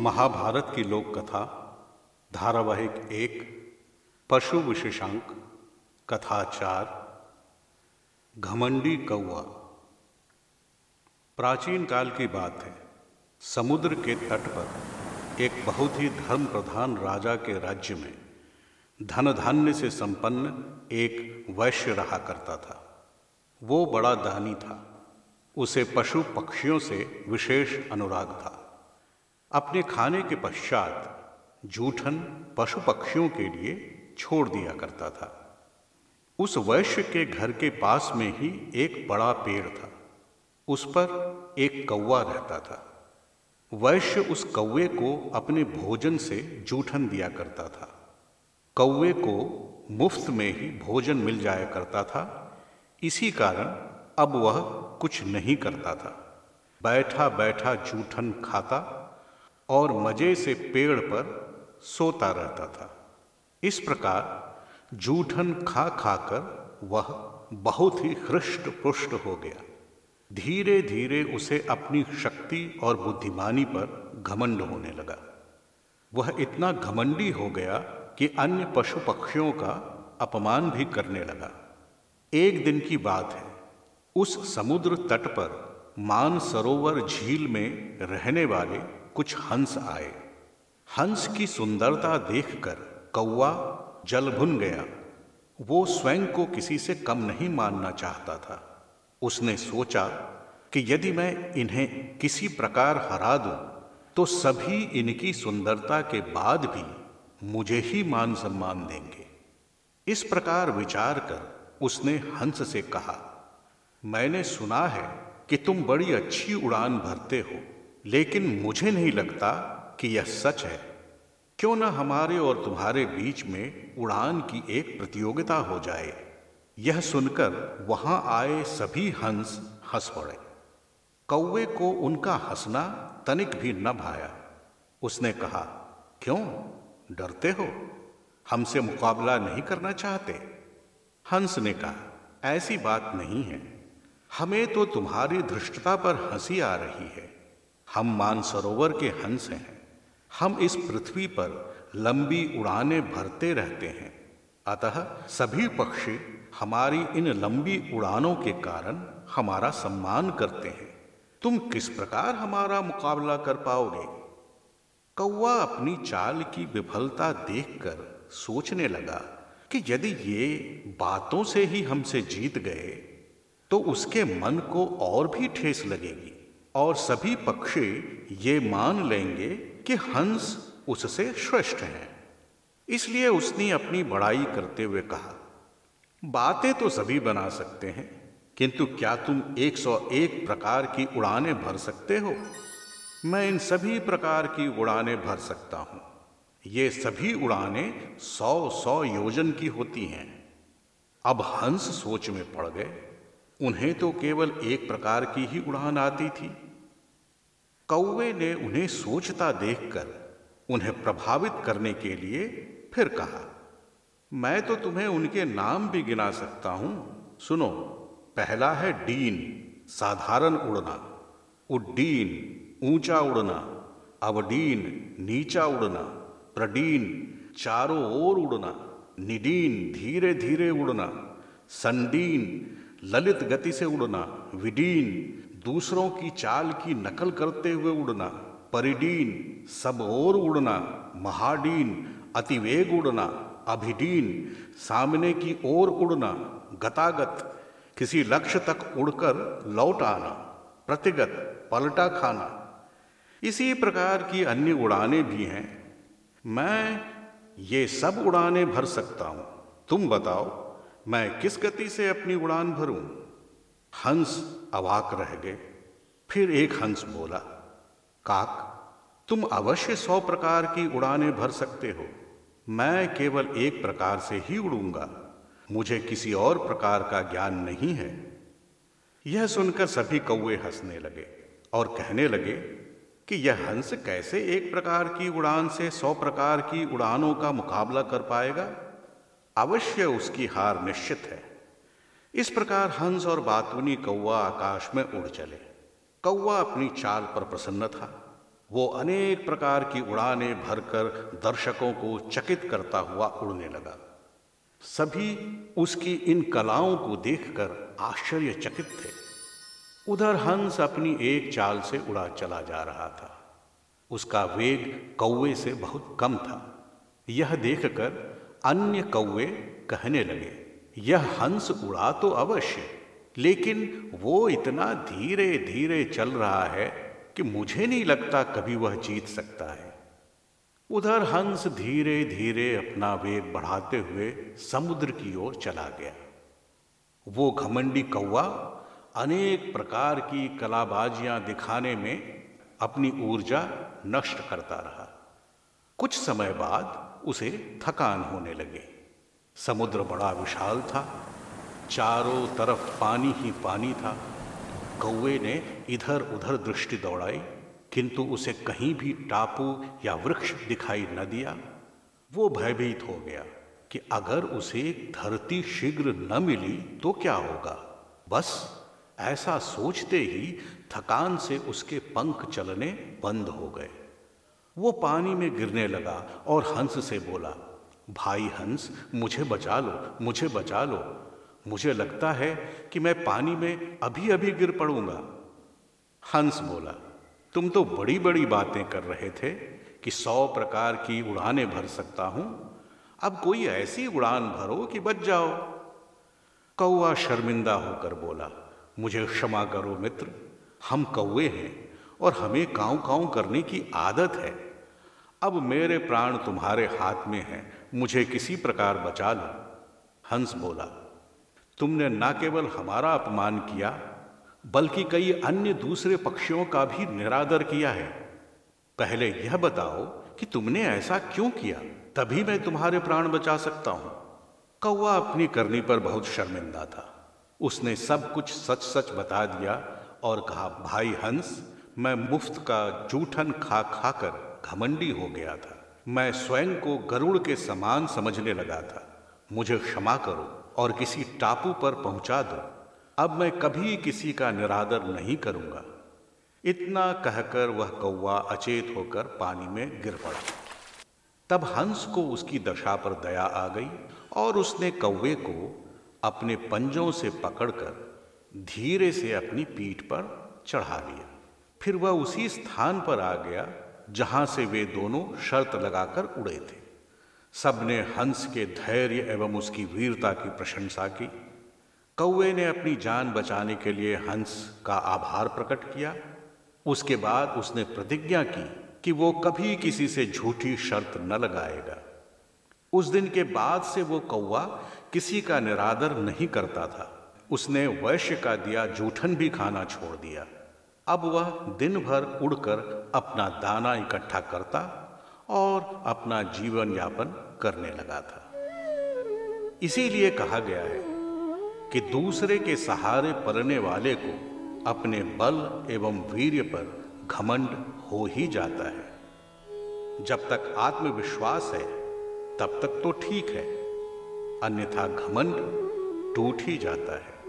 महाभारत की लोक कथा, धारावाहिक एक, पशु विशेषांक, कथा चार, घमंडी कौआ प्राचीन काल की बात है, समुद्र के तट पर, एक बहुत ही धर्म प्रधान राजा के राज्य में धन धान्य से संपन्न एक वैश्य रहा करता था। वो बड़ा दानी था, उसे पशु पक्षियों से विशेष अनुराग था। अपने खाने के पश्चात जूठन पशु पक्षियों के लिए छोड़ दिया करता था। उस वैश्य के घर के पास में ही एक बड़ा पेड़ था। उस पर एक कौवा रहता था। वैश्य उस कौवे को अपने भोजन से जूठन दिया करता था। कौवे को मुफ़्त में ही भोजन मिल जाया करता था। इसी कारण अब वह कुछ नहीं करता था। बैठा बैठा जूठन खाता और मज़े से पेड़ पर सोता रहता था। इस प्रकार जूठन खा खाकर वह बहुत ही हृष्ट पुष्ट हो गया। धीरे धीरे उसे अपनी शक्ति और बुद्धिमानी पर घमंड होने लगा। वह इतना घमंडी हो गया कि अन्य पशु पक्षियों का अपमान भी करने लगा। एक दिन की बात है, उस समुद्र तट पर मान सरोवर झील में रहने वाले कुछ हंस आए। हंस की सुंदरता देखकर कौवा जल भुन गया। वो स्वयं को किसी से कम नहीं मानना चाहता था। उसने सोचा कि यदि मैं इन्हें किसी प्रकार हरा दूँ तो सभी इनकी सुंदरता के बाद भी मुझे ही मान सम्मान देंगे। इस प्रकार विचार कर उसने हंस से कहा, मैंने सुना है कि तुम बड़ी अच्छी उड़ान भरते हो। लेकिन मुझे नहीं लगता कि यह सच है। क्यों न हमारे और तुम्हारे बीच में उड़ान की एक प्रतियोगिता हो जाए। यह सुनकर वहाँ आए सभी हंस हंस पड़े। कौवे को उनका हंसना तनिक भी न भाया। उसने कहा, क्यों? डरते हो? हमसे मुकाबला नहीं करना चाहते? हंस ने कहा, ऐसी बात नहीं है। हमें तो तुम्हारी धृष्टता पर हँसी आ रही है। हम मानसरोवर के हंस हैं। हम इस पृथ्वी पर लंबी उड़ाने भरते रहते हैं। अतः सभी पक्षी हमारी इन लंबी उड़ानों के कारण हमारा सम्मान करते हैं। तुम किस प्रकार हमारा मुकाबला कर पाओगे? कौवा अपनी चाल की विफलता देखकर सोचने लगा कि यदि ये बातों से ही हमसे जीत गए तो उसके मन को और भी ठेस लगेगी। और सभी पक्षी ये मान लेंगे कि हंस उससे श्रेष्ठ हैं। इसलिए उसने अपनी बड़ाई करते हुए कहा, बातें तो सभी बना सकते हैं, किंतु क्या तुम 101 प्रकार की उड़ानें भर सकते हो? मैं इन सभी प्रकार की उड़ानें भर सकता हूँ। ये सभी उड़ानें सौ सौ योजन की होती हैं। अब हंस सोच में पड़ गए। उन्हें तो केवल एक प्रकार की ही उड़ान आती थी। कौवे ने उन्हें सोचता देखकर उन्हें प्रभावित करने के लिए फिर कहा, मैं तो तुम्हें उनके नाम भी गिना सकता हूँ। सुनो, पहला है डीन, साधारण उड़ना। उड्डीन, ऊँचा उड़ना। अवडीन, नीचा उड़ना। प्रडीन, चारों ओर उड़ना। निडीन धीरे धीरे उड़ना। संडीन ललित गति से उड़ना, विडीन, दूसरों की चाल की नकल करते हुए उड़ना, परिडीन, सब ओर उड़ना, महाडीन, अतिवेग उड़ना, अभिडीन, सामने की ओर उड़ना, गतागत, किसी लक्ष्य तक उड़कर लौट आना, प्रतिगत, पलटा खाना। इसी प्रकार की अन्य उड़ानें भी हैं। मैं ये सब उड़ानें भर सकता हूँ। तुम बताओ। मैं किस गति से अपनी उड़ान भरूं? हंस अवाक रह गए। फिर एक हंस बोला, काक, तुम अवश्य सौ प्रकार की उड़ानें भर सकते हो। मैं केवल एक प्रकार से ही उड़ूँगा। मुझे किसी और प्रकार का ज्ञान नहीं है। यह सुनकर सभी कौए हंसने लगे और कहने लगे कि यह हंस कैसे एक प्रकार की उड़ान से सौ प्रकार की उड़ानों का मुकाबला कर पाएगा? अवश्य उसकी हार निश्चित है। इस प्रकार हंस और बातुनी कौवा आकाश में उड़ चले। कौवा अपनी चाल पर प्रसन्न था। वो अनेक प्रकार की उड़ाने भरकर दर्शकों को चकित करता हुआ उड़ने लगा। सभी उसकी इन कलाओं को देखकर आश्चर्यचकित थे। उधर हंस अपनी एक चाल से उड़ा चला जा रहा था। उसका वेग कौवे से बहुत कम था। यह देखकर अन्य कौवे कहने लगे, यह हंस उड़ा तो अवश्य, लेकिन वो इतना धीरे धीरे चल रहा है कि मुझे नहीं लगता कभी वह जीत सकता है। उधर हंस धीरे धीरे अपना वेग बढ़ाते हुए समुद्र की ओर चला गया। वो घमंडी कौवा अनेक प्रकार की कलाबाजियाँ दिखाने में अपनी ऊर्जा नष्ट करता रहा। कुछ समय बाद उसे थकान होने लगे। समुद्र बड़ा विशाल था। चारों तरफ़ पानी ही पानी था। कौवे ने इधर उधर दृष्टि दौड़ाई, किंतु उसे कहीं भी टापू या वृक्ष दिखाई न दिया। वो भयभीत हो गया कि अगर उसे धरती शीघ्र न मिली तो क्या होगा। बस ऐसा सोचते ही थकान से उसके पंख चलने बंद हो गए। वो पानी में गिरने लगा और हंस से बोला, भाई हंस, मुझे बचा लो, मुझे बचा लो। मुझे लगता है कि मैं पानी में अभी अभी गिर पड़ूँगा। हंस बोला, तुम तो बड़ी बड़ी बातें कर रहे थे कि सौ प्रकार की उड़ानें भर सकता हूँ। अब कोई ऐसी उड़ान भरो कि बच जाओ। कौआ शर्मिंदा होकर बोला, मुझे क्षमा करो मित्र, हम कौए हैं और हमें काउ काउ करने की आदत है। अब मेरे प्राण तुम्हारे हाथ में हैं, मुझे किसी प्रकार बचा लो। हंस बोला, तुमने न केवल हमारा अपमान किया, बल्कि कई अन्य दूसरे पक्षियों का भी निरादर किया है। पहले यह बताओ कि तुमने ऐसा क्यों किया, तभी मैं तुम्हारे प्राण बचा सकता हूँ। कौवा अपनी करनी पर बहुत शर्मिंदा था। उसने सब कुछ सच सच बता दिया और कहा, भाई हंस, मैं मुफ़्त का जूठन खा खाकर घमंडी हो गया था। मैं स्वयं को गरुड़ के समान समझने लगा था। मुझे क्षमा करो और किसी टापू पर पहुँचा दो। अब मैं कभी किसी का निरादर नहीं करूँगा। इतना कहकर वह कौवा अचेत होकर पानी में गिर पड़ा। तब हंस को उसकी दशा पर दया आ गई और उसने कौवे को अपने पंजों से पकड़कर धीरे से अपनी पीठ पर चढ़ा लिया फिर वह उसी स्थान पर आ गया जहाँ से वे दोनों शर्त लगाकर उड़े थे। सबने हंस के धैर्य एवं उसकी वीरता की प्रशंसा की। कौवे ने अपनी जान बचाने के लिए हंस का आभार प्रकट किया। उसके बाद उसने प्रतिज्ञा की कि वो कभी किसी से झूठी शर्त न लगाएगा। उस दिन के बाद से वो कौवा किसी का निरादर नहीं करता था। उसने वैश्य का दिया जूठन भी खाना छोड़ दिया। अब वह दिन भर उड़कर अपना दाना इकट्ठा करता और अपना जीवन यापन करने लगा था। इसीलिए कहा गया है कि दूसरे के सहारे पड़ने वाले को अपने बल एवं वीर्य पर घमंड हो ही जाता है। जब तक आत्मविश्वास है, तब तक तो ठीक है, अन्यथा घमंड टूट ही जाता है।